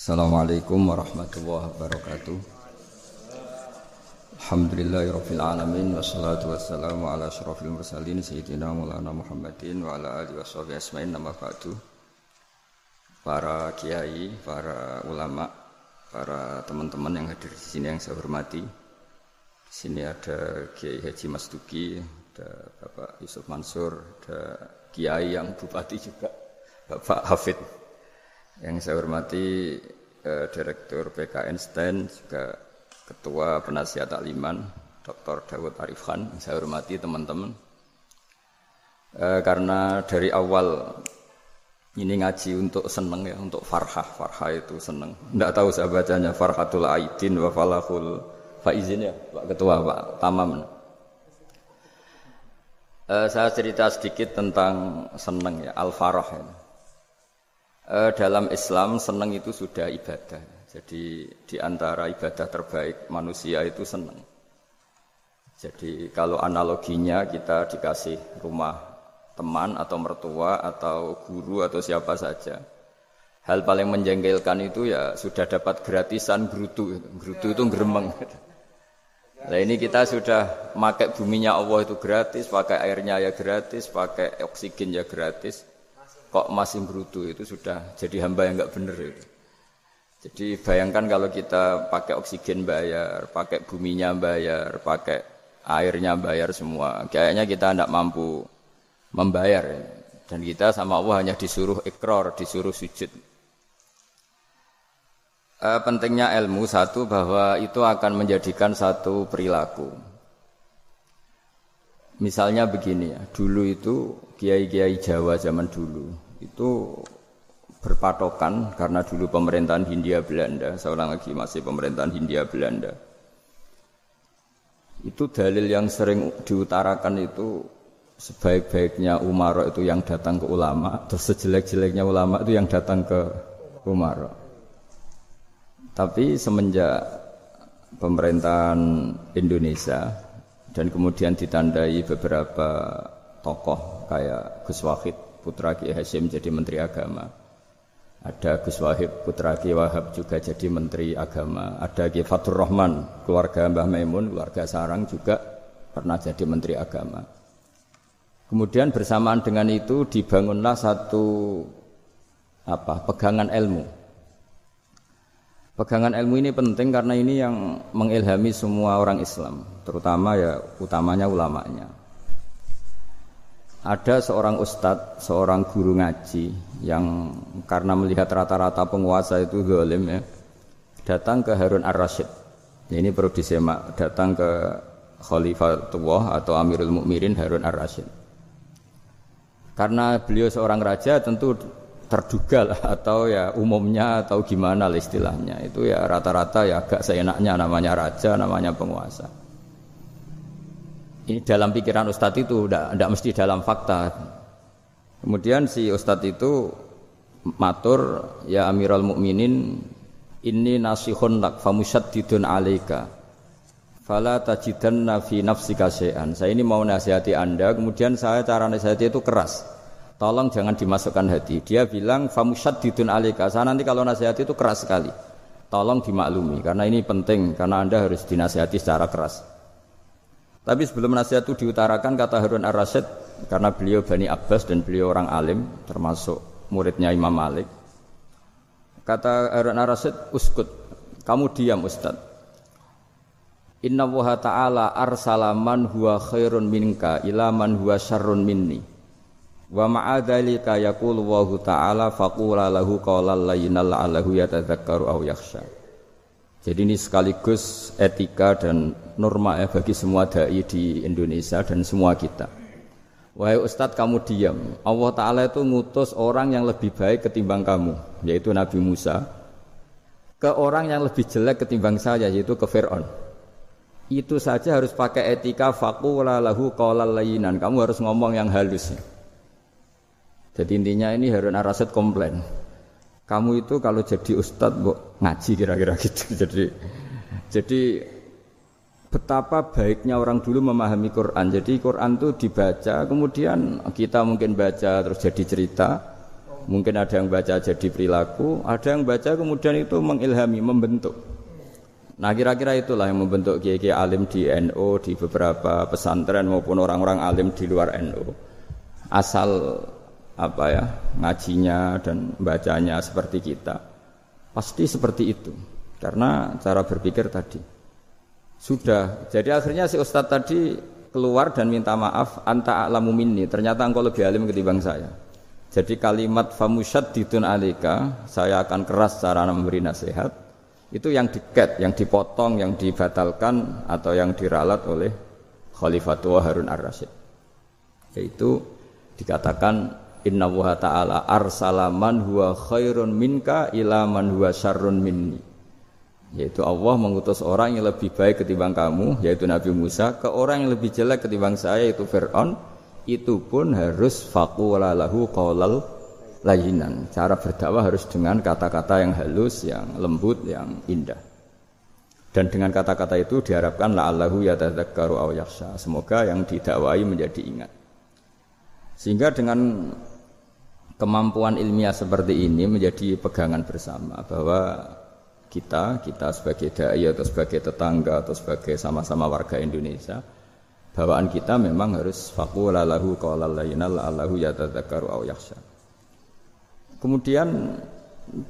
Assalamualaikum warahmatullahi wabarakatuh Alhamdulillahirabbil alamin wassalatu wassalamu ala asyrafil mursalin sayyidina Maulana Muhammadin wa ala alihi washabihi asmain nama ba'du Para kiai, para ulama, para teman-teman yang hadir di sini yang saya hormati. Di sini ada Kiai Haji Mas Duki, ada Bapak Yusuf Mansur, ada kiai yang bupati juga, Bapak Hafid. Yang saya hormati eh, Direktur PKN STEN, juga Ketua Penasihat Takliman, Dr. Dawud Arif Khan. Yang saya hormati teman-teman. Eh, karena dari awal ini ngaji untuk seneng ya, untuk farhah. Farhah itu seneng. Tidak tahu saya bacanya Farhatul Aidin wa Falahul Faizin ya, Pak Ketua, Pak Tamam. Eh, saya cerita sedikit tentang seneng ya, al-farah ya eh, dalam Islam senang itu sudah ibadah. Jadi di antara ibadah terbaik manusia itu senang. Jadi kalau analoginya kita dikasih rumah teman atau mertua atau guru atau siapa saja. Hal paling menjengkelkan itu ya sudah dapat gratisan gerutu. Gerutu itu geremeng. Nah ini kita sudah pakai buminya Allah itu gratis, pakai airnya ya gratis, pakai oksigen ya gratis kok masih berutuh itu sudah jadi hamba yang nggak benar itu. Jadi bayangkan kalau kita pakai oksigen bayar, pakai buminya bayar, pakai airnya bayar semua. Kayaknya kita tidak mampu membayar. Ya. Dan kita sama Allah hanya disuruh ikrar, disuruh sujud. E, pentingnya ilmu satu bahwa itu akan menjadikan satu perilaku. Misalnya begini ya, dulu itu kiai-kiai Jawa zaman dulu itu berpatokan karena dulu pemerintahan Hindia Belanda, seorang lagi masih pemerintahan Hindia Belanda. Itu dalil yang sering diutarakan itu sebaik-baiknya Umar itu yang datang ke ulama, terus sejelek-jeleknya ulama itu yang datang ke Umar. Tapi semenjak pemerintahan Indonesia dan kemudian ditandai beberapa tokoh kayak Gus Wahid putra Ki Hasyim jadi menteri agama. Ada Gus Wahid putra Ki Wahab juga jadi menteri agama. Ada Ki Fatur Rahman keluarga Mbah Maimun, keluarga Sarang juga pernah jadi menteri agama. Kemudian bersamaan dengan itu dibangunlah satu apa? pegangan ilmu. Pegangan ilmu ini penting karena ini yang mengilhami semua orang Islam, terutama ya utamanya ulamanya. Ada seorang ustadz, seorang guru ngaji yang karena melihat rata-rata penguasa itu zalim ya, datang ke Harun ar-Rasyid. Ini perlu disemak, datang ke Khalifatullah atau Amirul Mukminin Harun ar-Rasyid. Karena beliau seorang raja tentu terduga lah atau ya umumnya atau gimana lah istilahnya itu ya rata-rata ya agak seenaknya namanya raja namanya penguasa ini dalam pikiran ustadz itu tidak mesti dalam fakta. Kemudian si ustadz itu matur ya Amirul Mukminin ini nasihun lak famusyaddidun alaika. Fala tajidanna fi nafsika syai'an. Saya ini mau nasihati anda kemudian saya cara nasihati itu keras. Tolong jangan dimasukkan hati. Dia bilang famusyaddidun alaika. Saya nanti kalau nasihati itu keras sekali. Tolong dimaklumi karena ini penting karena anda harus dinasihati secara keras tapi sebelum nasihat itu diutarakan kata Harun ar-Rasyid karena beliau Bani Abbas dan beliau orang alim termasuk muridnya Imam Malik. Kata Harun ar-Rasyid, "Uskut, kamu diam Ustaz. Inna wa ta'ala arsala man huwa khairun minka ila man huwa syarrun minni. Wa ma'a dzalika yaqulu wa ta'ala faqula lahu qawlan layyinan la'allahu yatadzakkaru aw yakhsha." Jadi ini sekaligus etika dan norma ya bagi semua dai di Indonesia dan semua kita. Wahai Ustadz kamu diam. Allah Ta'ala itu ngutus orang yang lebih baik ketimbang kamu, yaitu Nabi Musa. Ke orang yang lebih jelek ketimbang saya, yaitu ke Fir'aun. Itu saja harus pakai etika faqula lahu qawlal layinan. Kamu harus ngomong yang halus. Jadi intinya ini Harun Arasid komplain kamu itu kalau jadi ustadz bu ngaji kira-kira gitu jadi jadi betapa baiknya orang dulu memahami Quran jadi Quran itu dibaca kemudian kita mungkin baca terus jadi cerita Mungkin ada yang baca jadi perilaku, ada yang baca kemudian itu mengilhami, membentuk. Nah kira-kira itulah yang membentuk kiai alim di NU, di beberapa pesantren maupun orang-orang alim di luar NU. Asal apa ya ngajinya dan bacanya seperti kita, pasti seperti itu. Karena cara berpikir tadi sudah. Jadi akhirnya si Ustadz tadi keluar dan minta maaf anta a'lamu minni. Ternyata engkau lebih alim ketimbang saya. Jadi kalimat famusyad ditun alika, saya akan keras cara memberi nasihat itu yang diket, yang dipotong, yang dibatalkan atau yang diralat oleh Khalifatul Harun Ar-Rasyid. Yaitu dikatakan Inna wa ta'ala arsalaman huwa khairun minka ila man huwa syarrun minni. Yaitu Allah mengutus orang yang lebih baik ketimbang kamu, yaitu Nabi Musa, ke orang yang lebih jelek ketimbang saya, yaitu Fir'aun. Itu pun harus faqula lahu qawlal layinan. Cara berdakwah harus dengan kata-kata yang halus, yang lembut, yang indah. Dan dengan kata-kata itu diharapkan la'allahu yatadzakkaru aw yakhsha. Semoga yang didakwai menjadi ingat. Sehingga dengan kemampuan ilmiah seperti ini menjadi pegangan bersama bahwa kita, kita sebagai dai atau sebagai tetangga atau sebagai sama-sama warga Indonesia, bawaan kita memang harus faqula lahu qawlan layyinal la'allahu yatadzakkaru aw. Kemudian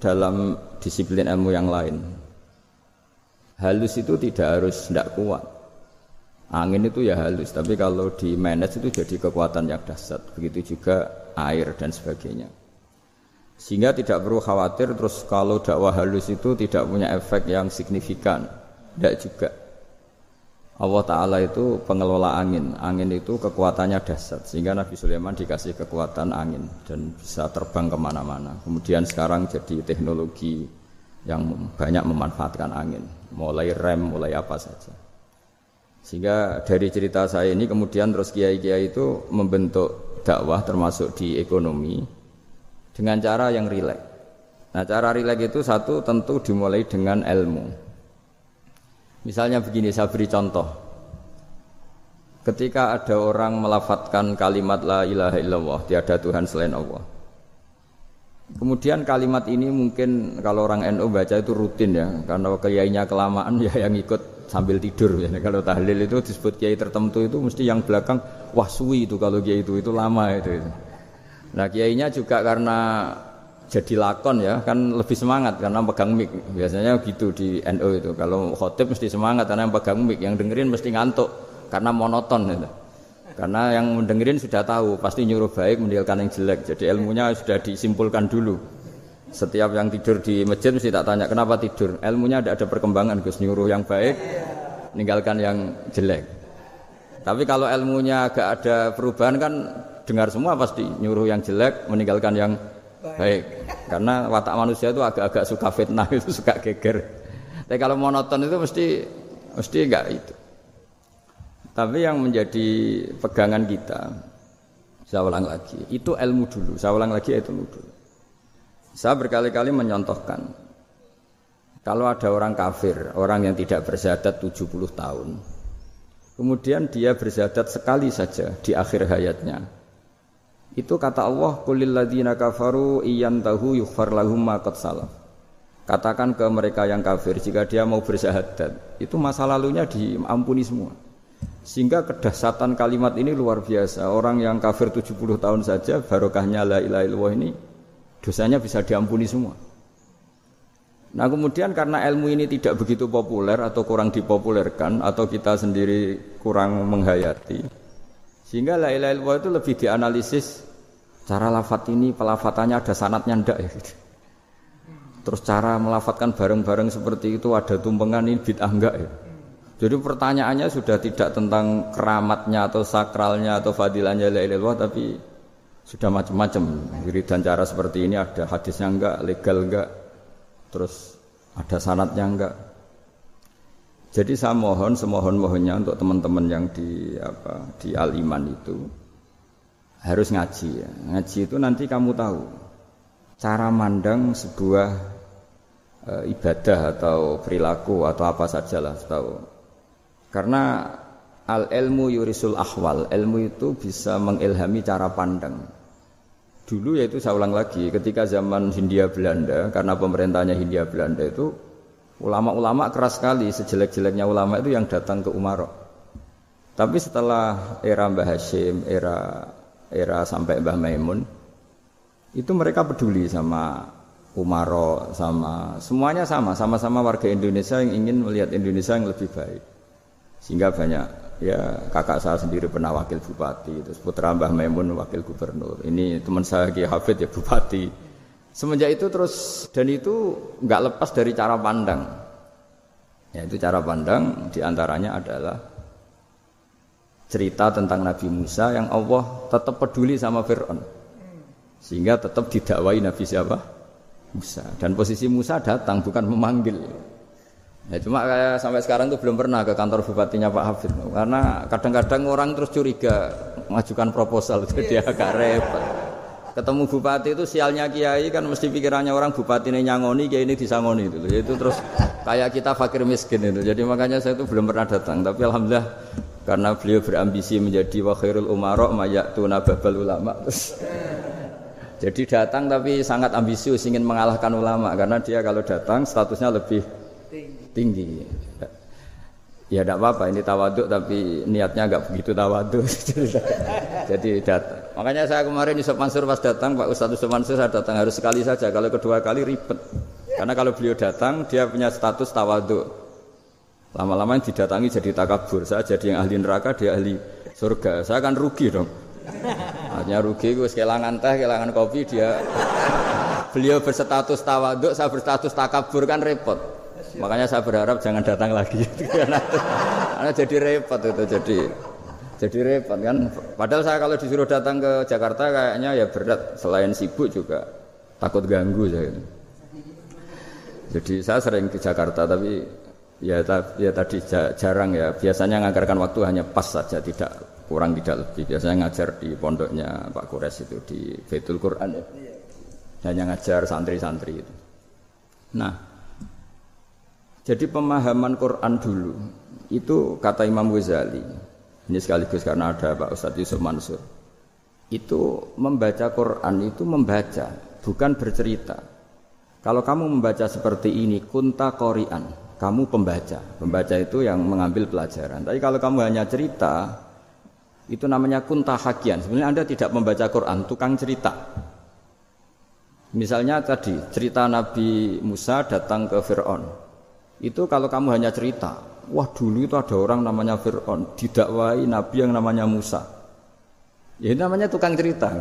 dalam disiplin ilmu yang lain, halus itu tidak harus tidak kuat. Angin itu ya halus, tapi kalau di manage itu jadi kekuatan yang dahsyat. Begitu juga air dan sebagainya. Sehingga tidak perlu khawatir terus kalau dakwah halus itu tidak punya efek yang signifikan. Tidak juga. Allah Ta'ala itu pengelola angin Angin itu kekuatannya dahsyat Sehingga Nabi Sulaiman dikasih kekuatan angin Dan bisa terbang ke mana-mana Kemudian sekarang jadi teknologi Yang banyak memanfaatkan angin Mulai rem, mulai apa saja Sehingga dari cerita saya ini Kemudian terus kiai-kiai itu Membentuk dakwah termasuk di ekonomi Dengan cara yang rileks Nah cara rileks itu satu tentu dimulai dengan ilmu Misalnya begini, saya beri contoh. Ketika ada orang melafatkan kalimat la ilaha illallah, tiada Tuhan selain Allah. Kemudian kalimat ini mungkin kalau orang NU baca itu rutin ya, karena kiainya kelamaan ya yang ikut sambil tidur ya. Kalau tahlil itu disebut kiai tertentu itu mesti yang belakang wah suwi itu kalau kiai itu itu lama itu. Nah kiainya juga karena jadi lakon ya kan lebih semangat karena pegang mic biasanya gitu di NU itu kalau khotib mesti semangat karena yang pegang mic yang dengerin mesti ngantuk karena monoton gitu. karena yang mendengerin sudah tahu pasti nyuruh baik meninggalkan yang jelek jadi ilmunya sudah disimpulkan dulu setiap yang tidur di masjid mesti tak tanya kenapa tidur ilmunya tidak ada perkembangan Gus nyuruh yang baik meninggalkan yang jelek tapi kalau ilmunya agak ada perubahan kan dengar semua pasti nyuruh yang jelek meninggalkan yang baik. Karena watak manusia itu agak-agak suka fitnah itu suka geger. Tapi kalau monoton itu mesti mesti enggak itu. Tapi yang menjadi pegangan kita, saya ulang lagi, itu ilmu dulu. Saya ulang lagi itu dulu. Saya berkali-kali menyontohkan, kalau ada orang kafir, orang yang tidak bersyahadat 70 tahun, kemudian dia bersyahadat sekali saja di akhir hayatnya, itu kata Allah, "Qulil ladzina kafaru iyantahu yughfar lahum salaf." Katakan ke mereka yang kafir jika dia mau bersyahadat, itu masa lalunya diampuni semua. Sehingga kedahsatan kalimat ini luar biasa. Orang yang kafir 70 tahun saja barokahnya la ilaha ini dosanya bisa diampuni semua. Nah kemudian karena ilmu ini tidak begitu populer atau kurang dipopulerkan atau kita sendiri kurang menghayati, sehingga la ilaha illallah itu lebih dianalisis cara lafat ini pelafatannya ada sanatnya ndak ya gitu. Terus cara melafatkan bareng-bareng seperti itu ada tumpengan ini bid'ah enggak ya. Jadi pertanyaannya sudah tidak tentang keramatnya atau sakralnya atau fadilahnya la ilaha tapi sudah macam-macam. Jadi dan cara seperti ini ada hadisnya enggak, legal enggak, terus ada sanatnya enggak. Jadi saya mohon semohon mohonnya untuk teman-teman yang di apa di al iman itu harus ngaji ya. Ngaji itu nanti kamu tahu cara mandang sebuah e, ibadah atau perilaku atau apa sajalah tahu. Karena al ilmu yurisul ahwal, ilmu itu bisa mengilhami cara pandang. Dulu yaitu saya ulang lagi ketika zaman Hindia Belanda karena pemerintahnya Hindia Belanda itu ulama-ulama keras sekali sejelek-jeleknya ulama itu yang datang ke Umaro. Tapi setelah era Mbah Hashim, era era sampai Mbah Maimun, itu mereka peduli sama Umaro, sama semuanya sama, sama-sama warga Indonesia yang ingin melihat Indonesia yang lebih baik. Sehingga banyak ya kakak saya sendiri pernah wakil bupati, terus putra Mbah Maimun wakil gubernur. Ini teman saya Ki Hafid ya bupati. Semenjak itu terus dan itu nggak lepas dari cara pandang. Ya itu cara pandang di antaranya adalah cerita tentang Nabi Musa yang Allah tetap peduli sama Fir'aun. Sehingga tetap didakwai Nabi siapa? Musa. Dan posisi Musa datang bukan memanggil. Ya cuma kayak sampai sekarang tuh belum pernah ke kantor bupatinya Pak Hafid. Karena kadang-kadang orang terus curiga mengajukan proposal jadi agak repot. Ketemu bupati itu sialnya kiai kan mesti pikirannya orang bupati ini nyangoni kiai ini disangoni itu. Itu terus kayak kita fakir miskin itu. Jadi makanya saya itu belum pernah datang. Tapi alhamdulillah karena beliau berambisi menjadi wakhirul umaro mayatuna babal ulama terus jadi datang tapi sangat ambisius ingin mengalahkan ulama karena dia kalau datang statusnya lebih tinggi. Ya tidak apa-apa ini tawaduk tapi niatnya agak begitu tawaduk. Jadi datang. Makanya saya kemarin Yusuf Mansur pas datang Pak Ustadz Yusuf Mansur saya datang harus sekali saja. Kalau kedua kali ribet. Karena kalau beliau datang dia punya status tawaduk. Lama-lama yang didatangi jadi takabur. Saya jadi yang ahli neraka, dia ahli surga. Saya akan rugi dong. Hanya rugi gue kehilangan teh, kehilangan kopi dia. Beliau berstatus tawaduk, saya berstatus takabur kan repot. Makanya saya berharap jangan datang lagi. Karena jadi repot itu jadi jadi repot kan. Padahal saya kalau disuruh datang ke Jakarta kayaknya ya berat. Selain sibuk juga takut ganggu saya. Jadi saya sering ke Jakarta tapi Ya, ya tadi jarang ya. Biasanya nganggarkan waktu hanya pas saja, tidak kurang tidak lebih. Biasanya ngajar di pondoknya Pak Kures itu di Baitul Quran ya. Hanya ngajar santri-santri itu. Nah, jadi pemahaman Quran dulu itu kata Imam Ghazali. Ini sekaligus karena ada Pak Ustadz Yusuf Mansur. Itu membaca Quran itu membaca, bukan bercerita. Kalau kamu membaca seperti ini, kunta korian, kamu pembaca. Pembaca itu yang mengambil pelajaran. Tapi kalau kamu hanya cerita, itu namanya kuntahakian. Sebenarnya Anda tidak membaca Quran, tukang cerita. Misalnya tadi cerita Nabi Musa datang ke Fir'aun. Itu kalau kamu hanya cerita, wah dulu itu ada orang namanya Fir'aun, didakwai Nabi yang namanya Musa. Ya namanya tukang cerita.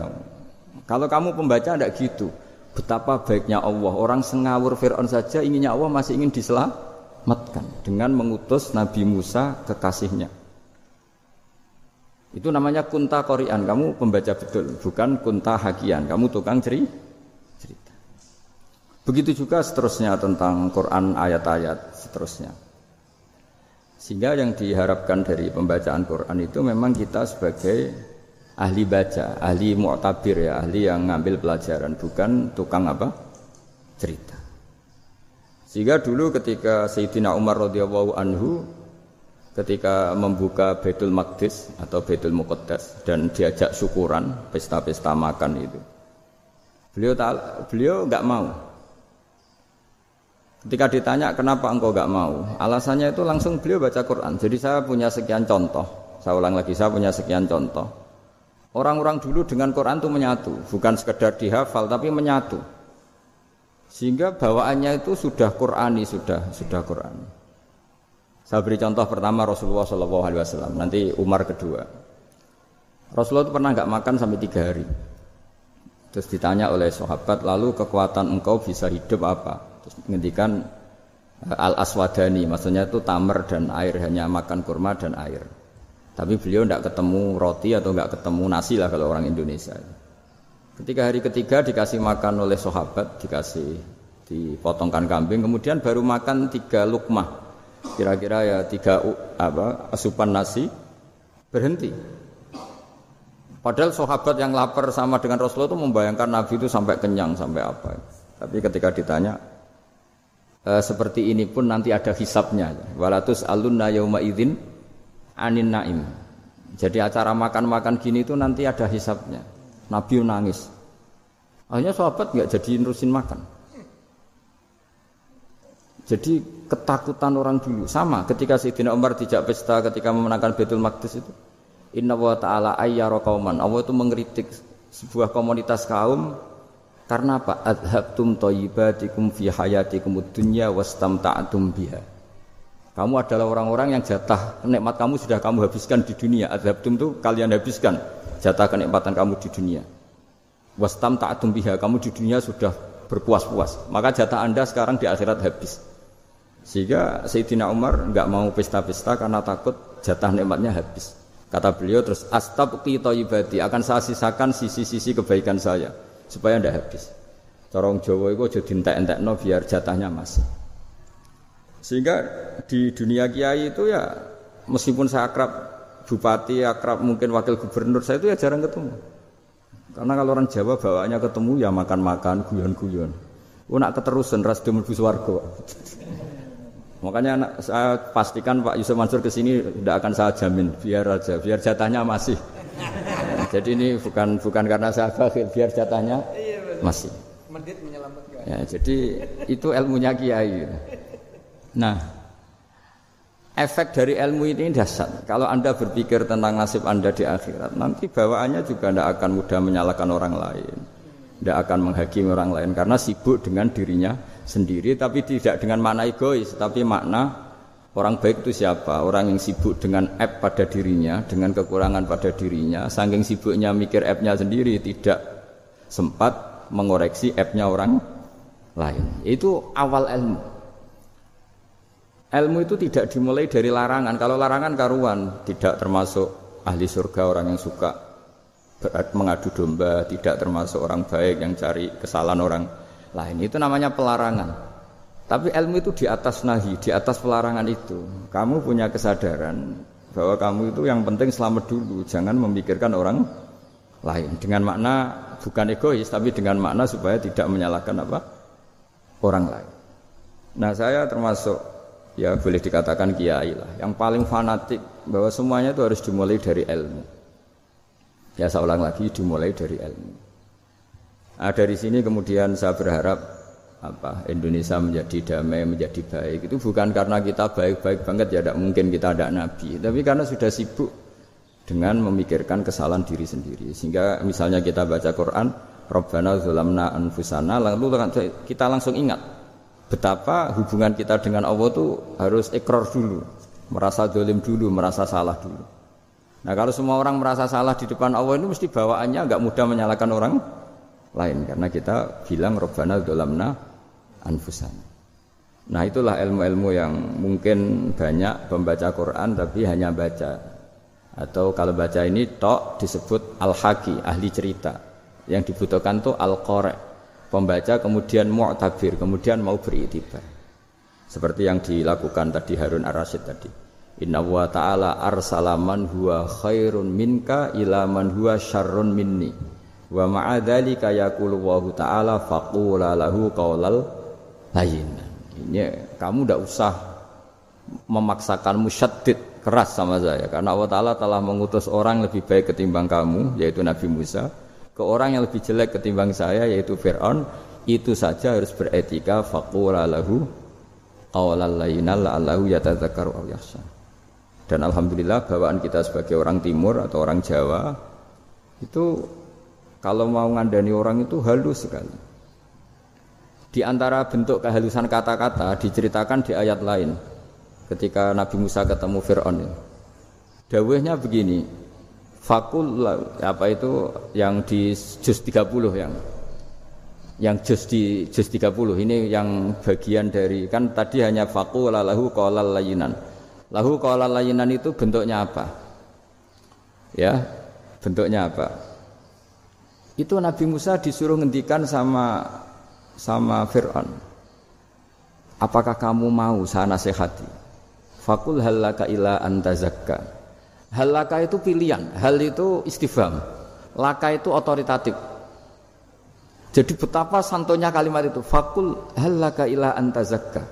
Kalau kamu pembaca tidak gitu. Betapa baiknya Allah. Orang sengawur Fir'aun saja inginnya Allah masih ingin diselamatkan matkan dengan mengutus Nabi Musa kekasihnya. Itu namanya kunta korian. Kamu pembaca betul, bukan kunta hakian. Kamu tukang ceri. Begitu juga seterusnya tentang Quran ayat-ayat seterusnya. Sehingga yang diharapkan dari pembacaan Quran itu memang kita sebagai ahli baca, ahli mu'tabir ya, ahli yang ngambil pelajaran, bukan tukang apa? cerita. Sehingga dulu ketika Sayyidina Umar radhiyallahu anhu ketika membuka Baitul Maqdis atau Baitul Muqaddas dan diajak syukuran, pesta-pesta makan itu. Beliau beliau nggak mau. Ketika ditanya kenapa engkau nggak mau, alasannya itu langsung beliau baca Quran. Jadi saya punya sekian contoh. Saya ulang lagi, saya punya sekian contoh. Orang-orang dulu dengan Quran itu menyatu, bukan sekedar dihafal tapi menyatu. Sehingga bawaannya itu sudah Qurani, sudah sudah Qurani. Saya beri contoh pertama Rasulullah Wasallam, nanti Umar kedua. Rasulullah itu pernah nggak makan sampai tiga hari. Terus ditanya oleh sahabat, lalu kekuatan engkau bisa hidup apa? Terus menghentikan eh, al aswadani, maksudnya itu tamer dan air, hanya makan kurma dan air. Tapi beliau tidak ketemu roti atau nggak ketemu nasi lah kalau orang Indonesia. Ketika hari ketiga dikasih makan oleh sahabat, dikasih dipotongkan kambing, kemudian baru makan tiga lukmah, kira-kira ya tiga apa asupan nasi, berhenti. Padahal sahabat yang lapar sama dengan Rasulullah itu membayangkan Nabi itu sampai kenyang sampai apa. Tapi ketika ditanya e, seperti ini pun nanti ada hisapnya. Walatus alunna yauma idzin anin naim. Jadi acara makan-makan gini itu nanti ada hisapnya. Nabi nangis. Akhirnya sahabat nggak jadi nerusin makan. Jadi ketakutan orang dulu sama ketika Sayyidina Umar tidak pesta ketika memenangkan Betul Maqdis itu. Inna wa ta'ala ayyara qauman. Allah itu mengkritik sebuah komunitas kaum karena apa? Adhabtum thayyibatikum fi hayatikum dunya wastamta'tum biha. Kamu adalah orang-orang yang jatah nikmat kamu sudah kamu habiskan di dunia. Adhabtum itu kalian habiskan jatah kenikmatan kamu di dunia. Wastamta'tum biha. Kamu di dunia sudah berpuas-puas. Maka jatah Anda sekarang di akhirat habis. Sehingga Sayyidina Umar nggak mau pesta-pesta karena takut jatah nikmatnya habis. Kata beliau terus astabqi thayyibati akan saya sisakan sisi-sisi kebaikan saya supaya ndak habis. Corong Jawa itu aja dientek-entekno biar jatahnya masih. Sehingga di dunia kiai itu ya meskipun saya akrab bupati, akrab mungkin wakil gubernur, saya itu ya jarang ketemu. Karena kalau orang Jawa bawaannya ketemu ya makan-makan, guyon-guyon. Oh nak keterusan ras demul warga. Makanya anak, saya pastikan Pak Yusuf Mansur ke sini tidak akan saya jamin, biar aja, biar jatahnya masih. Jadi ini bukan bukan karena saya bakhil, biar jatahnya iya, masih. Ya, jadi itu ilmunya kiai. Nah, efek dari ilmu ini dasar. Kalau anda berpikir tentang nasib anda di akhirat, nanti bawaannya juga tidak akan mudah menyalahkan orang lain, tidak akan menghakimi orang lain karena sibuk dengan dirinya sendiri tapi tidak dengan makna egois tapi makna orang baik itu siapa? Orang yang sibuk dengan app pada dirinya dengan kekurangan pada dirinya saking sibuknya mikir appnya sendiri tidak sempat mengoreksi appnya orang lain. Itu awal ilmu. Ilmu itu tidak dimulai dari larangan. Kalau larangan karuan tidak termasuk ahli surga orang yang suka mengadu domba tidak termasuk orang baik yang cari kesalahan orang lain. Itu namanya pelarangan. Tapi ilmu itu di atas nahi, di atas pelarangan itu. Kamu punya kesadaran bahwa kamu itu yang penting selamat dulu, jangan memikirkan orang lain. Dengan makna bukan egois, tapi dengan makna supaya tidak menyalahkan apa orang lain. Nah saya termasuk ya boleh dikatakan kiai lah, yang paling fanatik bahwa semuanya itu harus dimulai dari ilmu. Ya saya ulang lagi dimulai dari ilmu. Nah, dari sini kemudian saya berharap apa Indonesia menjadi damai, menjadi baik. Itu bukan karena kita baik-baik banget ya tidak mungkin kita ada nabi, tapi karena sudah sibuk dengan memikirkan kesalahan diri sendiri. Sehingga misalnya kita baca Quran, Rabbana zulamna anfusana, lalu kita langsung ingat betapa hubungan kita dengan Allah itu harus ekor dulu, merasa dolim dulu, merasa salah dulu. Nah kalau semua orang merasa salah di depan Allah itu mesti bawaannya nggak mudah menyalahkan orang lain karena kita bilang robbana dolamna anfusan. Nah itulah ilmu-ilmu yang mungkin banyak pembaca Quran tapi hanya baca. Atau kalau baca ini tok disebut al-haki ahli cerita. Yang dibutuhkan tuh al-qore pembaca kemudian mu'tabir kemudian mau beritibar seperti yang dilakukan tadi Harun Ar-Rasyid tadi. Inna wa ta'ala arsalaman huwa khairun minka ila man huwa syarrun minni. Wa ma'adzalika yaqulu wa ta'ala faqula lahu qaulal lain. Ini kamu tidak usah memaksakan musyaddid keras sama saya karena Allah Taala telah mengutus orang lebih baik ketimbang kamu yaitu Nabi Musa ke orang yang lebih jelek ketimbang saya yaitu Fir'aun itu saja harus beretika faqula lahu aw yakhsha. Dan alhamdulillah bawaan kita sebagai orang timur atau orang Jawa itu kalau mau ngandani orang itu halus sekali. Di antara bentuk kehalusan kata-kata diceritakan di ayat lain. Ketika Nabi Musa ketemu Fir'aun. Dawehnya begini. Fakul apa itu yang di juz 30 yang yang juz di juz 30 ini yang bagian dari kan tadi hanya fakul lahu qolal layinan. Lahu qolal layinan itu bentuknya apa? Ya, bentuknya apa? Itu Nabi Musa disuruh ngendikan sama sama Fir'aun. Apakah kamu mau saya nasihati? Fakul halaka ila antazakka. Halaka itu pilihan, hal itu istifham. Laka itu otoritatif. Jadi betapa santonya kalimat itu. Fakul halaka ila antazakka.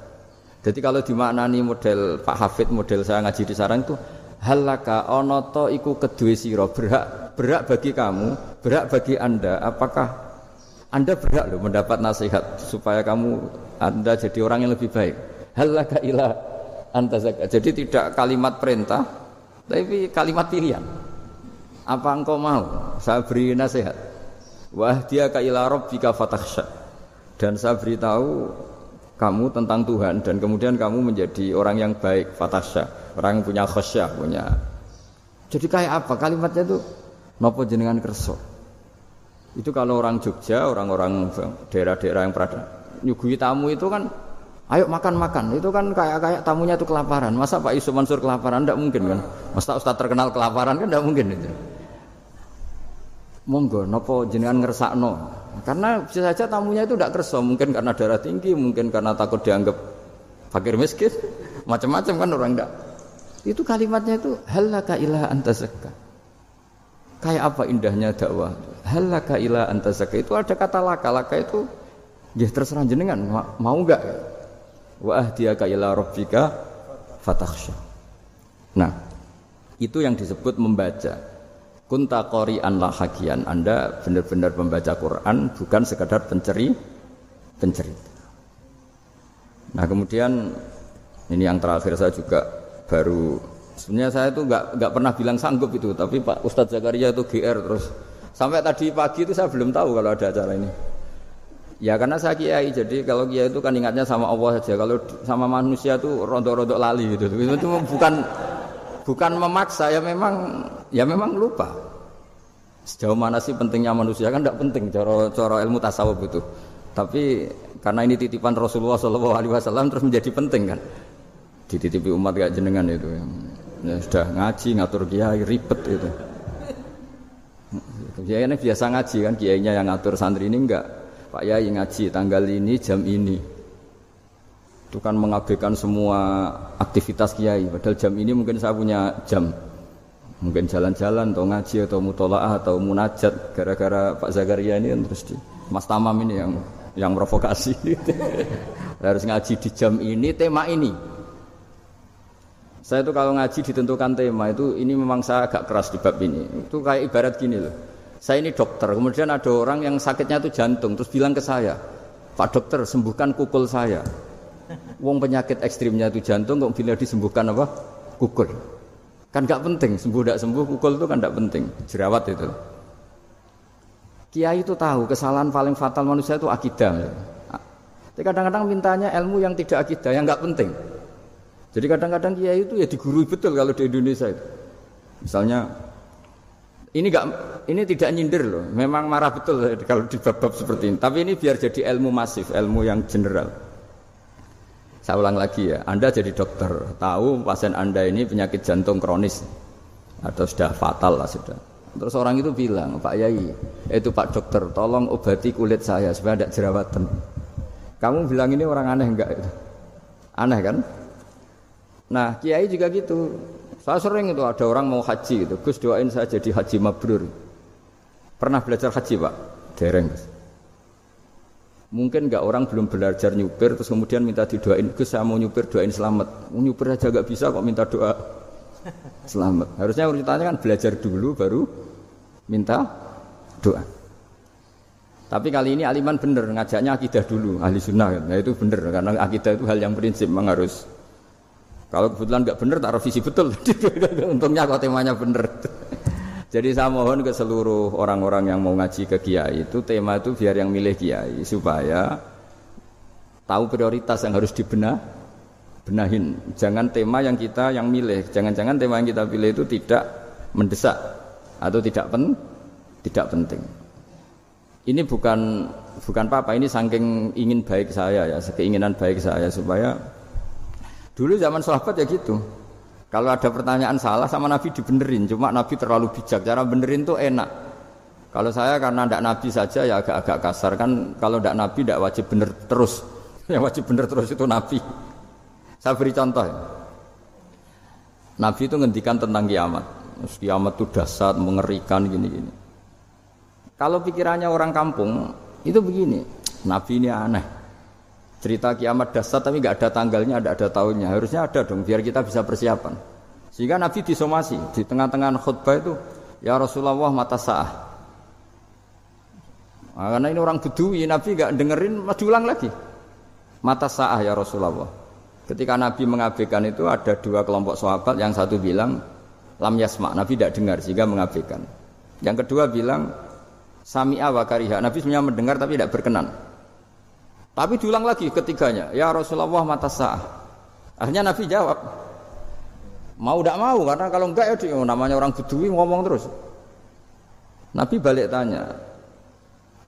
Jadi kalau dimaknani model Pak Hafid, model saya ngaji di sarang itu halaka onoto iku kedue siro berhak berak bagi kamu, berak bagi anda. Apakah Anda berhak loh mendapat nasihat supaya kamu Anda jadi orang yang lebih baik. Halaka ila anta Jadi tidak kalimat perintah, tapi kalimat pilihan. Apa engkau mau? Saya beri nasihat. Wah dia ka ila rabbika fatakhsha. Dan saya beritahu kamu tentang Tuhan dan kemudian kamu menjadi orang yang baik fatakhsha, orang yang punya khasyah, punya. Jadi kayak apa? Kalimatnya itu nopo jenengan kerso. Itu kalau orang Jogja, orang-orang daerah-daerah yang berada nyugui tamu itu kan ayo makan-makan. Itu kan kayak kayak tamunya itu kelaparan. Masa Pak Yusuf Mansur kelaparan? Tidak mungkin kan. Masa Ustaz terkenal kelaparan kan tidak mungkin itu. Monggo, nopo jenengan ngersakno. Karena bisa saja tamunya itu tidak kerso, mungkin karena darah tinggi, mungkin karena takut dianggap fakir miskin, macam-macam kan orang tidak. Itu kalimatnya itu halaka ilah antasaka. Kayak apa indahnya dakwah. Halaka ila antazaka itu ada kata laka. Laka itu ya terserah jenengan mau enggak? Wa ahdiyaka ila rabbika fatakhsha. Nah, itu yang disebut membaca. Kunta qori'an lahagian. Anda benar-benar membaca Quran bukan sekadar penceri pencerita. Nah, kemudian ini yang terakhir saya juga baru Sebenarnya saya itu nggak nggak pernah bilang sanggup itu, tapi Pak Ustadz Zakaria itu GR terus. Sampai tadi pagi itu saya belum tahu kalau ada acara ini. Ya karena saya kiai, jadi kalau kiai itu kan ingatnya sama Allah saja. Kalau sama manusia itu rontok-rontok lali gitu. Itu bukan bukan memaksa ya memang ya memang lupa. Sejauh mana sih pentingnya manusia kan tidak penting coro coro ilmu tasawuf itu. Tapi karena ini titipan Rasulullah SAW terus menjadi penting kan. Dititipi umat kayak jenengan itu. Ya, sudah ngaji ngatur kiai ribet itu. Kiai ini biasa ngaji kan kiainya yang ngatur santri ini enggak. Pak Yai ngaji tanggal ini jam ini. Itu kan mengabaikan semua aktivitas kiai. Padahal jam ini mungkin saya punya jam. Mungkin jalan-jalan atau ngaji atau mutolaah atau munajat gara-gara Pak Zakaria ini kan terus di Mas Tamam ini yang yang provokasi. Harus ngaji di jam ini tema ini. Saya itu kalau ngaji ditentukan tema itu ini memang saya agak keras di bab ini. Itu kayak ibarat gini loh. Saya ini dokter, kemudian ada orang yang sakitnya itu jantung, terus bilang ke saya, Pak dokter sembuhkan kukul saya. Wong penyakit ekstrimnya itu jantung, kok bila disembuhkan apa? Kukul. Kan gak penting, sembuh tidak sembuh, kukul itu kan gak penting. Jerawat itu. Kiai itu tahu kesalahan paling fatal manusia itu akidah. Tapi kadang-kadang mintanya ilmu yang tidak akidah, yang gak penting. Jadi kadang-kadang kiai itu ya digurui betul kalau di Indonesia itu. Misalnya ini enggak ini tidak nyindir loh, memang marah betul kalau di bab-bab seperti ini. Tapi ini biar jadi ilmu masif, ilmu yang general. Saya ulang lagi ya, Anda jadi dokter, tahu pasien Anda ini penyakit jantung kronis atau sudah fatal lah sudah. Terus orang itu bilang, Pak Yai, itu Pak dokter, tolong obati kulit saya supaya tidak jerawatan. Kamu bilang ini orang aneh enggak? Aneh kan? Nah, kiai juga gitu. Saya sering itu ada orang mau haji gitu. Gus doain saya jadi haji mabrur. Pernah belajar haji, Pak? Dereng. Mungkin enggak orang belum belajar nyupir terus kemudian minta didoain, Gus saya mau nyupir doain selamat. Mau nyupir aja enggak bisa kok minta doa selamat. Harusnya urutannya kan belajar dulu baru minta doa. Tapi kali ini aliman bener ngajaknya akidah dulu ahli sunnah. Nah itu bener karena akidah itu hal yang prinsip memang harus kalau kebetulan nggak benar tak revisi betul. Untungnya kok temanya benar. Jadi saya mohon ke seluruh orang-orang yang mau ngaji ke kiai itu tema itu biar yang milih kiai supaya tahu prioritas yang harus dibenah benahin. Jangan tema yang kita yang milih, jangan-jangan tema yang kita pilih itu tidak mendesak atau tidak pen tidak penting. Ini bukan bukan apa-apa, ini saking ingin baik saya ya, keinginan baik saya supaya Dulu zaman sahabat ya gitu. Kalau ada pertanyaan salah sama Nabi dibenerin, cuma Nabi terlalu bijak. Cara benerin tuh enak. Kalau saya karena tidak Nabi saja ya agak-agak kasar kan. Kalau tidak Nabi tidak wajib bener terus. Yang wajib bener terus itu Nabi. Saya beri contoh. Ya. Nabi itu ngendikan tentang kiamat. Kiamat itu dasar, mengerikan gini-gini. Kalau pikirannya orang kampung itu begini. Nabi ini aneh. Cerita kiamat dasar tapi nggak ada tanggalnya, ada ada tahunnya. Harusnya ada dong biar kita bisa persiapan. Sehingga Nabi disomasi di tengah-tengah khutbah itu, ya Rasulullah mata sah. Nah, karena ini orang bedui, Nabi nggak dengerin, diulang lagi. Mata sah ya Rasulullah. Ketika Nabi mengabaikan itu ada dua kelompok sahabat, yang satu bilang lam yasma, Nabi tidak dengar sehingga mengabaikan. Yang kedua bilang sami'a wa kariha, Nabi sebenarnya mendengar tapi tidak berkenan. Tapi diulang lagi ketiganya, ya Rasulullah mata sah. Akhirnya Nabi jawab, mau tidak mau karena kalau enggak ya dia, namanya orang bedui ngomong terus. Nabi balik tanya,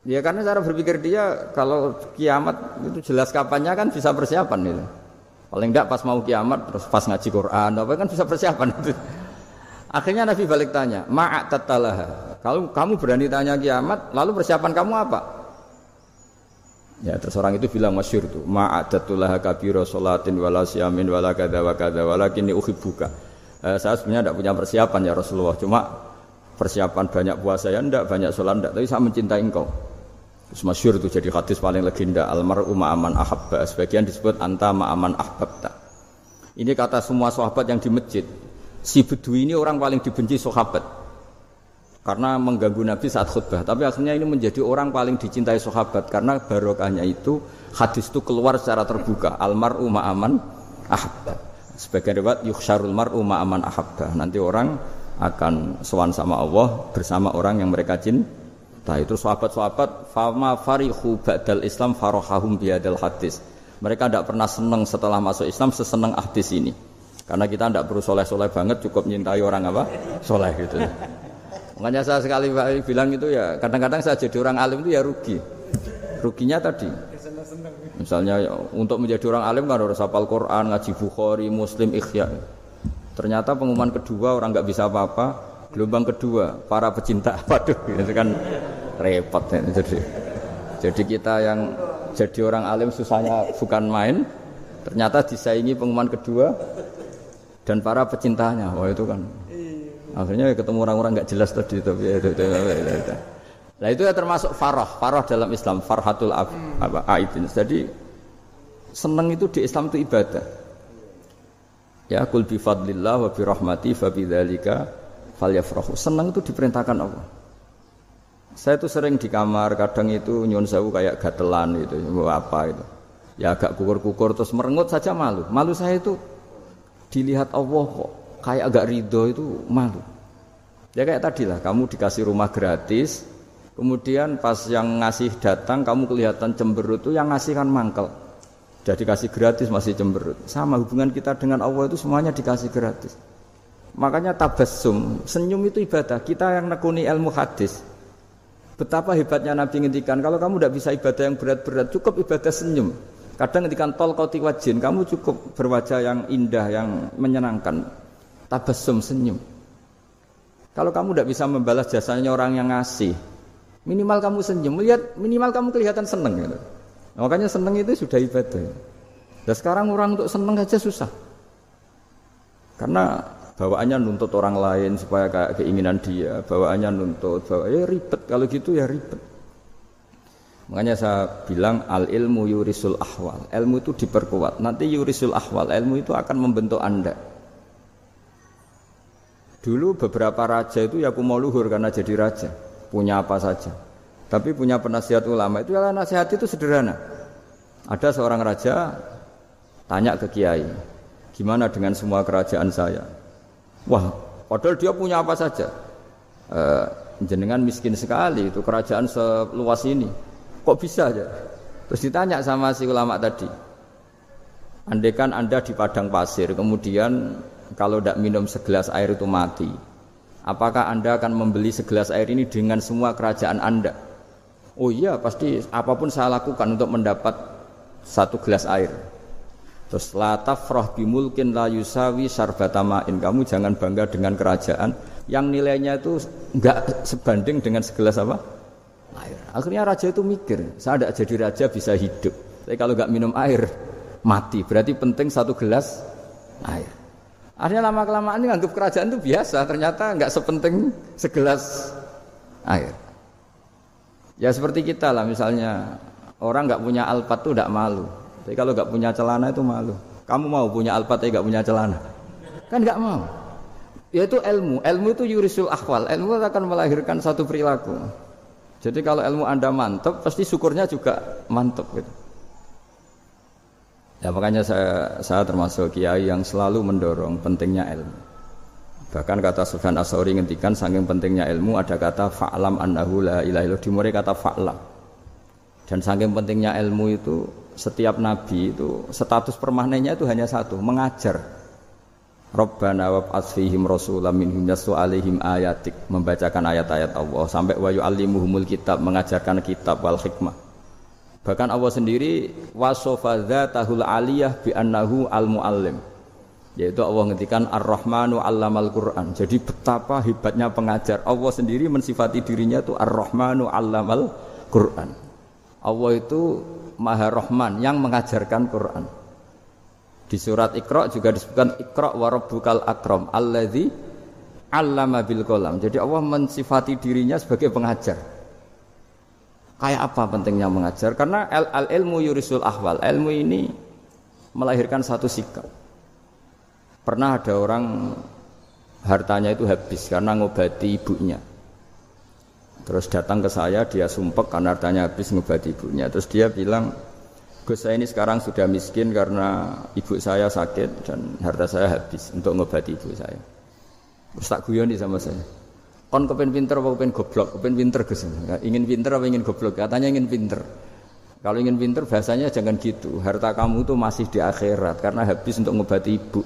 Ya karena cara berpikir dia kalau kiamat itu jelas kapannya kan bisa persiapan itu. Paling enggak pas mau kiamat terus pas ngaji Quran apa kan bisa persiapan itu. Akhirnya Nabi balik tanya, "Ma'at tatalaha." Kalau kamu berani tanya kiamat, lalu persiapan kamu apa? Ya terus itu bilang masyur tuh, "Ma'adatulaha kabiro salatin wala siyamin wala kada wa kada walakinni uhibbuka." Eh, saya sebenarnya tidak punya persiapan ya Rasulullah, cuma persiapan banyak puasa ya enggak, banyak sholat enggak, tapi saya mencintai engkau. Terus masyur itu jadi hadis paling legenda almar'u ma'aman ahabba. Sebagian disebut anta ma'aman ahbabta. Ini kata semua sahabat yang di masjid. Si Bedui ini orang paling dibenci sahabat. Karena mengganggu Nabi saat khutbah. Tapi akhirnya ini menjadi orang paling dicintai sahabat. Karena barokahnya itu hadis itu keluar secara terbuka. Almar'u ma'aman ahabba. Sebagian riwayat yukhsyarul mar'u ma'aman ahabba. Nanti orang akan sowan sama Allah bersama orang yang mereka cintai itu sahabat-sahabat fama farihu ba'dal Islam farohahum biadal hadis. Mereka tidak pernah senang setelah masuk Islam sesenang hadis ini. Karena kita tidak perlu soleh-soleh banget, cukup nyintai orang apa? Soleh gitu. Makanya saya sekali bilang itu ya, kadang-kadang saya jadi orang alim itu ya rugi. Ruginya tadi. Misalnya untuk menjadi orang alim kan harus hafal Quran, ngaji Bukhari, Muslim, Ikhya. Ternyata pengumuman kedua orang nggak bisa apa-apa, Gelombang kedua, para pecinta. Waduh, itu kan repot ya. Jadi, jadi kita yang jadi orang alim susahnya bukan main. Ternyata disaingi pengumuman kedua dan para pecintanya. Wah itu kan. Akhirnya ketemu orang-orang nggak jelas tadi tapi ya, itu. Nah itu ya termasuk farah, farah dalam Islam, farhatul ab, apa, aibin. Jadi seneng itu di Islam itu ibadah. Ya kul bi fadlillah wa bi rahmati fa bidzalika falyafrahu. Senang itu diperintahkan Allah. Saya itu sering di kamar, kadang itu nyun sewu kayak gatelan itu, apa itu. Ya agak kukur-kukur terus merengut saja malu. Malu saya itu dilihat Allah kok kayak agak ridho itu malu. Ya kayak tadi lah, kamu dikasih rumah gratis, kemudian pas yang ngasih datang kamu kelihatan cemberut itu yang ngasih kan mangkel. Jadi dikasih gratis masih cemberut. Sama hubungan kita dengan Allah itu semuanya dikasih gratis. Makanya tabassum, senyum itu ibadah. Kita yang nekuni ilmu hadis. Betapa hebatnya Nabi ngendikan, kalau kamu tidak bisa ibadah yang berat-berat, cukup ibadah senyum. Kadang ngendikan tol kau wajin, kamu cukup berwajah yang indah, yang menyenangkan. Tabassum, senyum. Kalau kamu tidak bisa membalas jasanya orang yang ngasih, minimal kamu senyum, lihat minimal kamu kelihatan seneng. Gitu. makanya seneng itu sudah ibadah. Dan sekarang orang untuk seneng aja susah. Karena bawaannya nuntut orang lain supaya kayak keinginan dia, bawaannya nuntut, bawa ya ribet kalau gitu ya ribet. Makanya saya bilang al ilmu yurisul ahwal, ilmu itu diperkuat. Nanti yurisul ahwal, ilmu itu akan membentuk anda. Dulu beberapa raja itu ya mau luhur karena jadi raja, punya apa saja. Tapi punya penasihat ulama itu ya nasihat itu sederhana. Ada seorang raja tanya ke kiai, gimana dengan semua kerajaan saya? Wah, padahal dia punya apa saja. E, jenengan miskin sekali itu kerajaan seluas ini. Kok bisa aja? Terus ditanya sama si ulama tadi. Andaikan Anda di padang pasir, kemudian kalau tidak minum segelas air itu mati. Apakah Anda akan membeli segelas air ini dengan semua kerajaan Anda? Oh iya, pasti apa pun saya lakukan untuk mendapat satu gelas air. Terus la tafrah bimulkin la yusawi sarbatamain. Kamu jangan bangga dengan kerajaan yang nilainya itu enggak sebanding dengan segelas apa? Air. Akhirnya raja itu mikir, saya tidak jadi raja bisa hidup. Tapi kalau enggak minum air mati. Berarti penting satu gelas air. Akhirnya lama kelamaan ini anggap kerajaan itu biasa. Ternyata enggak sepenting segelas air. Ya seperti kita lah misalnya orang enggak punya alpat tuh enggak malu. Tapi kalau nggak punya celana itu malu. Kamu mau punya alpat tapi nggak punya celana? Kan nggak mau. Yaitu ilmu. Ilmu itu yurisul akhwal. Ilmu akan melahirkan satu perilaku. Jadi kalau ilmu Anda mantap, pasti syukurnya juga mantap gitu. Ya makanya saya saya termasuk kiai yang selalu mendorong pentingnya ilmu. Bahkan kata Sufyan Asauri ngendikan saking pentingnya ilmu ada kata fa'lam annahu la ilaha illallah kata fa'lam. Dan saking pentingnya ilmu itu setiap nabi itu status permanennya itu hanya satu, mengajar. Rabbana wab'ats fihim rasulam minhum yasu alaihim ayatik membacakan ayat-ayat Allah sampai wa yu'allimuhumul kitab mengajarkan kitab wal hikmah Bahkan Allah sendiri wasofa tahul aliyah bi annahu al muallim. Yaitu Allah ngendikan Ar-Rahmanu 'allamal Qur'an. Jadi betapa hebatnya pengajar. Allah sendiri mensifati dirinya itu Ar-Rahmanu 'allamal Qur'an. Allah itu Maha Rahman yang mengajarkan Quran. Di surat Iqra juga disebutkan Iqra wa rabbukal akram alladzi 'allama bil qalam. Jadi Allah mensifati dirinya sebagai pengajar. Kayak apa pentingnya mengajar? Karena al, al ilmu yurisul ahwal. Ilmu ini melahirkan satu sikap. Pernah ada orang hartanya itu habis karena ngobati ibunya. Terus datang ke saya, dia sumpek karena hartanya habis ngobati ibunya. Terus dia bilang, Gus saya ini sekarang sudah miskin karena ibu saya sakit dan harta saya habis untuk ngobati ibu saya. Terus tak guyoni sama saya. Kon kepen pinter apa kepen goblok? Kepen pinter Gus. Ingin pinter apa ingin goblok? Katanya ingin pinter. Kalau ingin pinter bahasanya jangan gitu. Harta kamu itu masih di akhirat karena habis untuk ngobati ibu.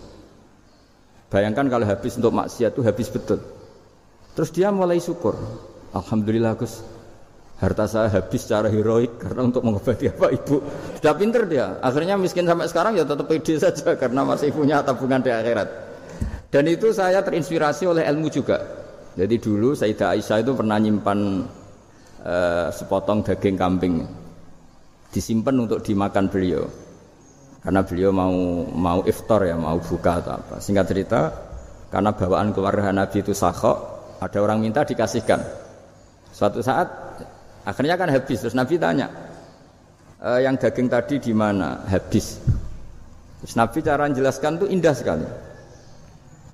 Bayangkan kalau habis untuk maksiat itu habis betul. Terus dia mulai syukur. Alhamdulillah Gus. Harta saya habis secara heroik karena untuk mengobati apa ibu. Sudah pinter dia. Akhirnya miskin sampai sekarang ya tetap pede saja karena masih punya tabungan di akhirat. Dan itu saya terinspirasi oleh ilmu juga. Jadi dulu Sayyidah Aisyah itu pernah nyimpan uh, sepotong daging kambing disimpan untuk dimakan beliau. Karena beliau mau mau iftar ya, mau buka atau apa. Singkat cerita, karena bawaan keluarga Nabi itu sakhok, ada orang minta dikasihkan. Suatu saat akhirnya kan habis, terus Nabi tanya, e, yang daging tadi di mana? Habis. Terus Nabi cara menjelaskan itu indah sekali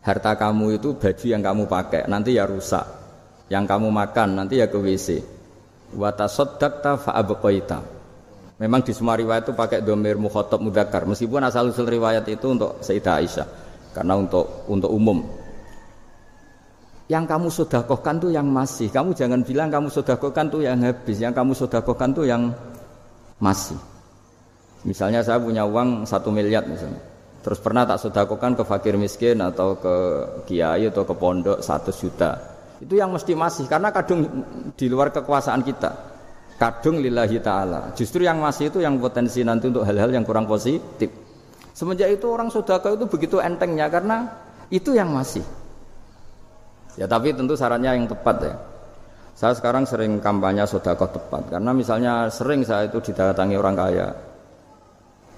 harta kamu itu baju yang kamu pakai nanti ya rusak. Yang kamu makan nanti ya ke WC watasoddakta fa'abqaita memang di semua riwayat itu pakai domir mukhotob mudakar meskipun asal usul riwayat itu untuk Sayyidah Aisyah karena untuk untuk umum. Yang kamu sodakohkan tuh yang masih. Kamu jangan bilang kamu sodakohkan tuh yang habis yang kamu sodakohkan tuh yang masih. Misalnya saya punya uang satu miliar misalnya Terus pernah tak sedakokan ke fakir miskin atau ke kiai atau ke pondok satu juta. Itu yang mesti masih karena kadung di luar kekuasaan kita. Kadung lillahi ta'ala. Justru yang masih itu yang potensi nanti untuk hal-hal yang kurang positif. Semenjak itu orang sodako itu begitu entengnya karena itu yang masih. Ya tapi tentu sarannya yang tepat ya. Saya sekarang sering kampanye sodako tepat karena misalnya sering saya itu didatangi orang kaya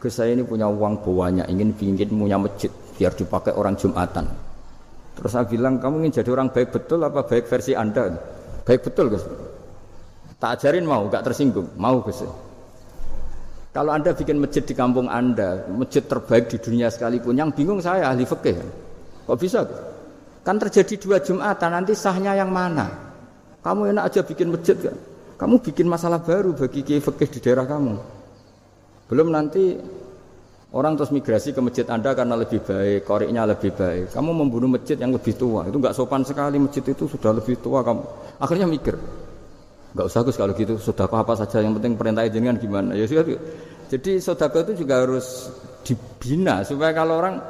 Gus saya ini punya uang banyak, ingin bikin punya masjid biar dipakai orang Jumatan. Terus saya bilang, kamu ingin jadi orang baik betul apa baik versi Anda? Baik betul Gus. Tak ajarin mau, gak tersinggung. Mau Gus. Kalau Anda bikin masjid di kampung Anda, masjid terbaik di dunia sekalipun, yang bingung saya ahli fikih. Kok bisa? Gus? Kan terjadi dua Jumatan, nanti sahnya yang mana? Kamu enak aja bikin masjid kan? Kamu bikin masalah baru bagi kiai fikih di daerah kamu. Belum nanti orang terus migrasi ke masjid Anda karena lebih baik, koriknya lebih baik. Kamu membunuh masjid yang lebih tua, itu nggak sopan sekali masjid itu sudah lebih tua kamu. Akhirnya mikir, nggak usah Gus kalau gitu, sodako apa saja yang penting perintah jenengan gimana. Ya sudah. Jadi sodako itu juga harus dibina supaya kalau orang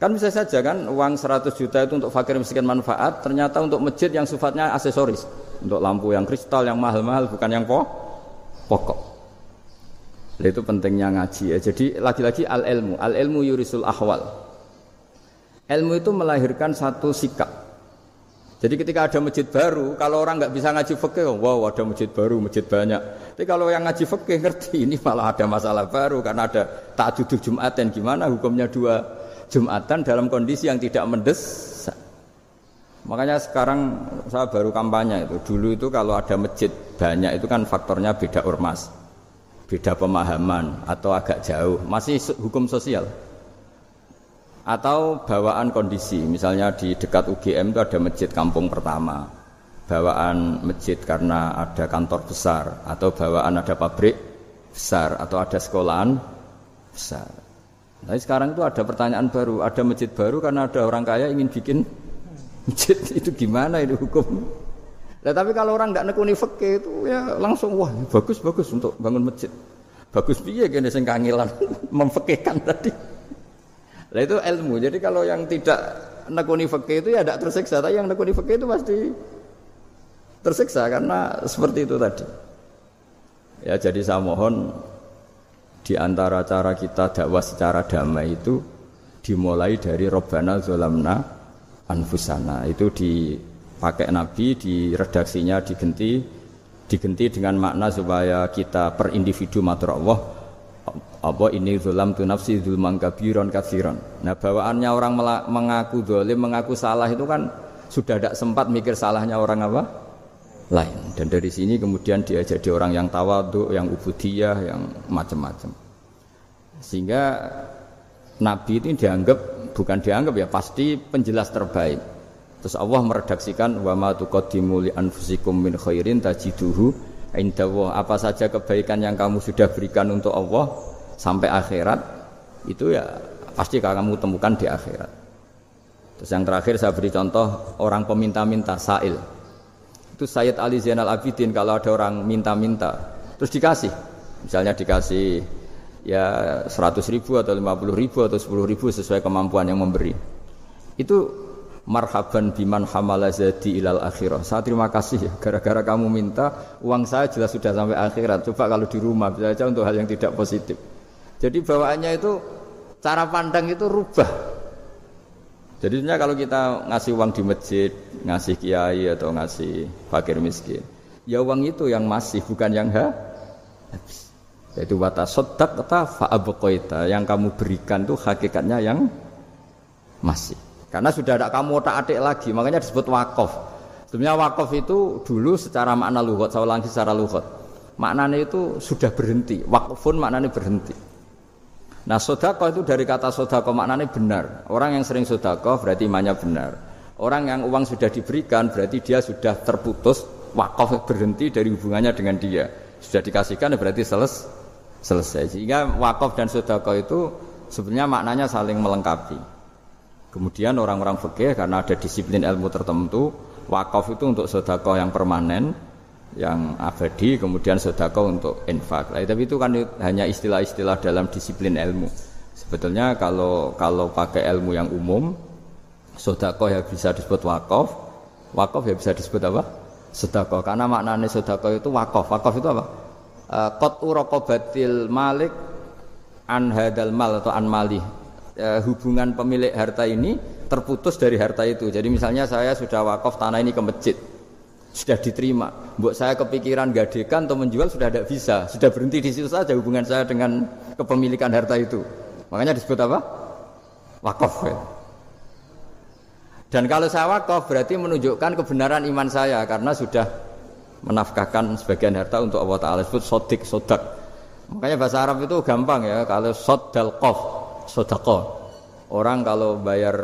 kan bisa saja kan uang 100 juta itu untuk fakir miskin manfaat, ternyata untuk masjid yang sifatnya aksesoris, untuk lampu yang kristal yang mahal-mahal bukan yang pokok. Itu pentingnya ngaji ya. Jadi lagi-lagi al ilmu, al ilmu yurisul ahwal. Ilmu itu melahirkan satu sikap. Jadi ketika ada masjid baru, kalau orang nggak bisa ngaji fikih, wow ada masjid baru, masjid banyak. Tapi kalau yang ngaji fikih ngerti ini malah ada masalah baru karena ada tak duduk jumatan gimana hukumnya dua jumatan dalam kondisi yang tidak mendesak. Makanya sekarang saya baru kampanye itu. Dulu itu kalau ada masjid banyak itu kan faktornya beda ormas beda pemahaman atau agak jauh, masih hukum sosial. Atau bawaan kondisi, misalnya di dekat UGM itu ada masjid kampung pertama. bawaan masjid karena ada kantor besar atau bawaan ada pabrik besar atau ada sekolahan besar. Tapi sekarang itu ada pertanyaan baru, ada masjid baru karena ada orang kaya ingin bikin masjid itu gimana itu hukum? Nah, tapi kalau orang tidak nekuni fakih itu ya langsung wah bagus bagus untuk bangun masjid. Bagus biaya gini sing kangilan memfekihkan tadi. Nah itu ilmu. Jadi kalau yang tidak nekuni fakih itu ya tidak tersiksa, tapi yang nekuni fakih itu pasti tersiksa karena seperti itu tadi. Ya jadi saya mohon di antara cara kita dakwah secara damai itu dimulai dari Robbana Zolamna Anfusana itu dipakai Nabi di redaksinya digenti digenti dengan makna supaya kita per individu matur Allah apa ini zulam tu nafsi zulman kabiron kathiron nah bawaannya orang mengaku dolim mengaku salah itu kan sudah tidak sempat mikir salahnya orang apa lain dan dari sini kemudian dia jadi orang yang tawaduk, yang ubudiyah, yang macam-macam. Sehingga Nabi ini dianggap bukan dianggap ya pasti penjelas terbaik. Terus Allah meredaksikan wa ma tuqaddimu li anfusikum min khairin tajiduhu indallah. Apa saja kebaikan yang kamu sudah berikan untuk Allah sampai akhirat itu ya pasti kamu temukan di akhirat. Terus yang terakhir saya beri contoh orang peminta-minta sail itu Sayyid Ali Zainal Abidin kalau ada orang minta-minta terus dikasih misalnya dikasih ya 100 ribu atau 50 ribu atau 10 ribu sesuai kemampuan yang memberi itu marhaban biman hamala zadi ilal akhirah saya terima kasih ya gara-gara kamu minta uang saya jelas sudah sampai akhirat coba kalau di rumah bisa saja untuk hal yang tidak positif jadi bawaannya itu cara pandang itu rubah jadi sebenarnya kalau kita ngasih uang di masjid, ngasih kiai atau ngasih fakir miskin, ya uang itu yang masih bukan yang ha. Yaitu wata sodak kata fa'abukoita yang kamu berikan tuh hakikatnya yang masih. Karena sudah ada kamu tak adik lagi, makanya disebut wakaf. Sebenarnya wakaf itu dulu secara makna luhut, saya ulangi secara luhut. Maknanya itu sudah berhenti, wakfun maknanya berhenti. Nah sodako itu dari kata sodako maknanya benar. Orang yang sering sodako berarti imannya benar. Orang yang uang sudah diberikan berarti dia sudah terputus wakaf berhenti dari hubungannya dengan dia. Sudah dikasihkan berarti seles, selesai. Sehingga wakaf dan sodako itu sebenarnya maknanya saling melengkapi. Kemudian orang-orang fikih karena ada disiplin ilmu tertentu, wakaf itu untuk sodako yang permanen, yang abadi kemudian sodako untuk infak. Nah, tapi itu kan hanya istilah-istilah dalam disiplin ilmu. Sebetulnya kalau kalau pakai ilmu yang umum, sodako ya bisa disebut wakaf, wakaf ya bisa disebut apa? Sodako. Karena maknanya sodako itu wakaf. Wakaf itu apa? Eh, Kot urokobatil malik an hadal mal atau an mali. Uh, hubungan pemilik harta ini terputus dari harta itu. Jadi misalnya saya sudah wakaf tanah ini ke masjid sudah diterima. Buat saya kepikiran gadekan atau menjual sudah tidak bisa, sudah berhenti di situ saja hubungan saya dengan kepemilikan harta itu. Makanya disebut apa? Wakaf. Ya. Dan kalau saya wakaf berarti menunjukkan kebenaran iman saya karena sudah menafkahkan sebagian harta untuk Allah Taala disebut sodik sodak. Makanya bahasa Arab itu gampang ya kalau sodal kof sodako. Orang kalau bayar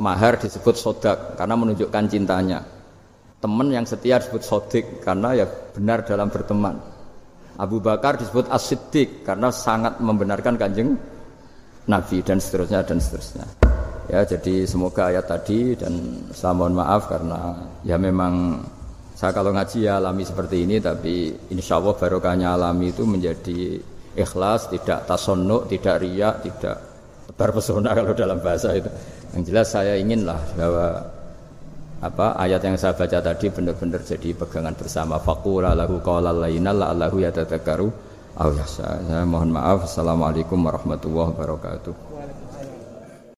mahar disebut sodak karena menunjukkan cintanya. Teman yang setia disebut sodik karena ya benar dalam berteman. Abu Bakar disebut as karena sangat membenarkan kanjeng Nabi dan seterusnya dan seterusnya. Ya jadi semoga ayat tadi dan saya mohon maaf karena ya memang saya kalau ngaji ya alami seperti ini tapi insya Allah barokahnya alami itu menjadi ikhlas, tidak tasonuk, tidak riak, tidak tebar pesona kalau dalam bahasa itu. Yang jelas saya inginlah bahwa apa ayat yang saya baca tadi benar-benar jadi pegangan bersama faqula lahu qala laina la allahu yatadzakkaru aw yahsa. Saya mohon maaf. Assalamualaikum warahmatullahi wabarakatuh.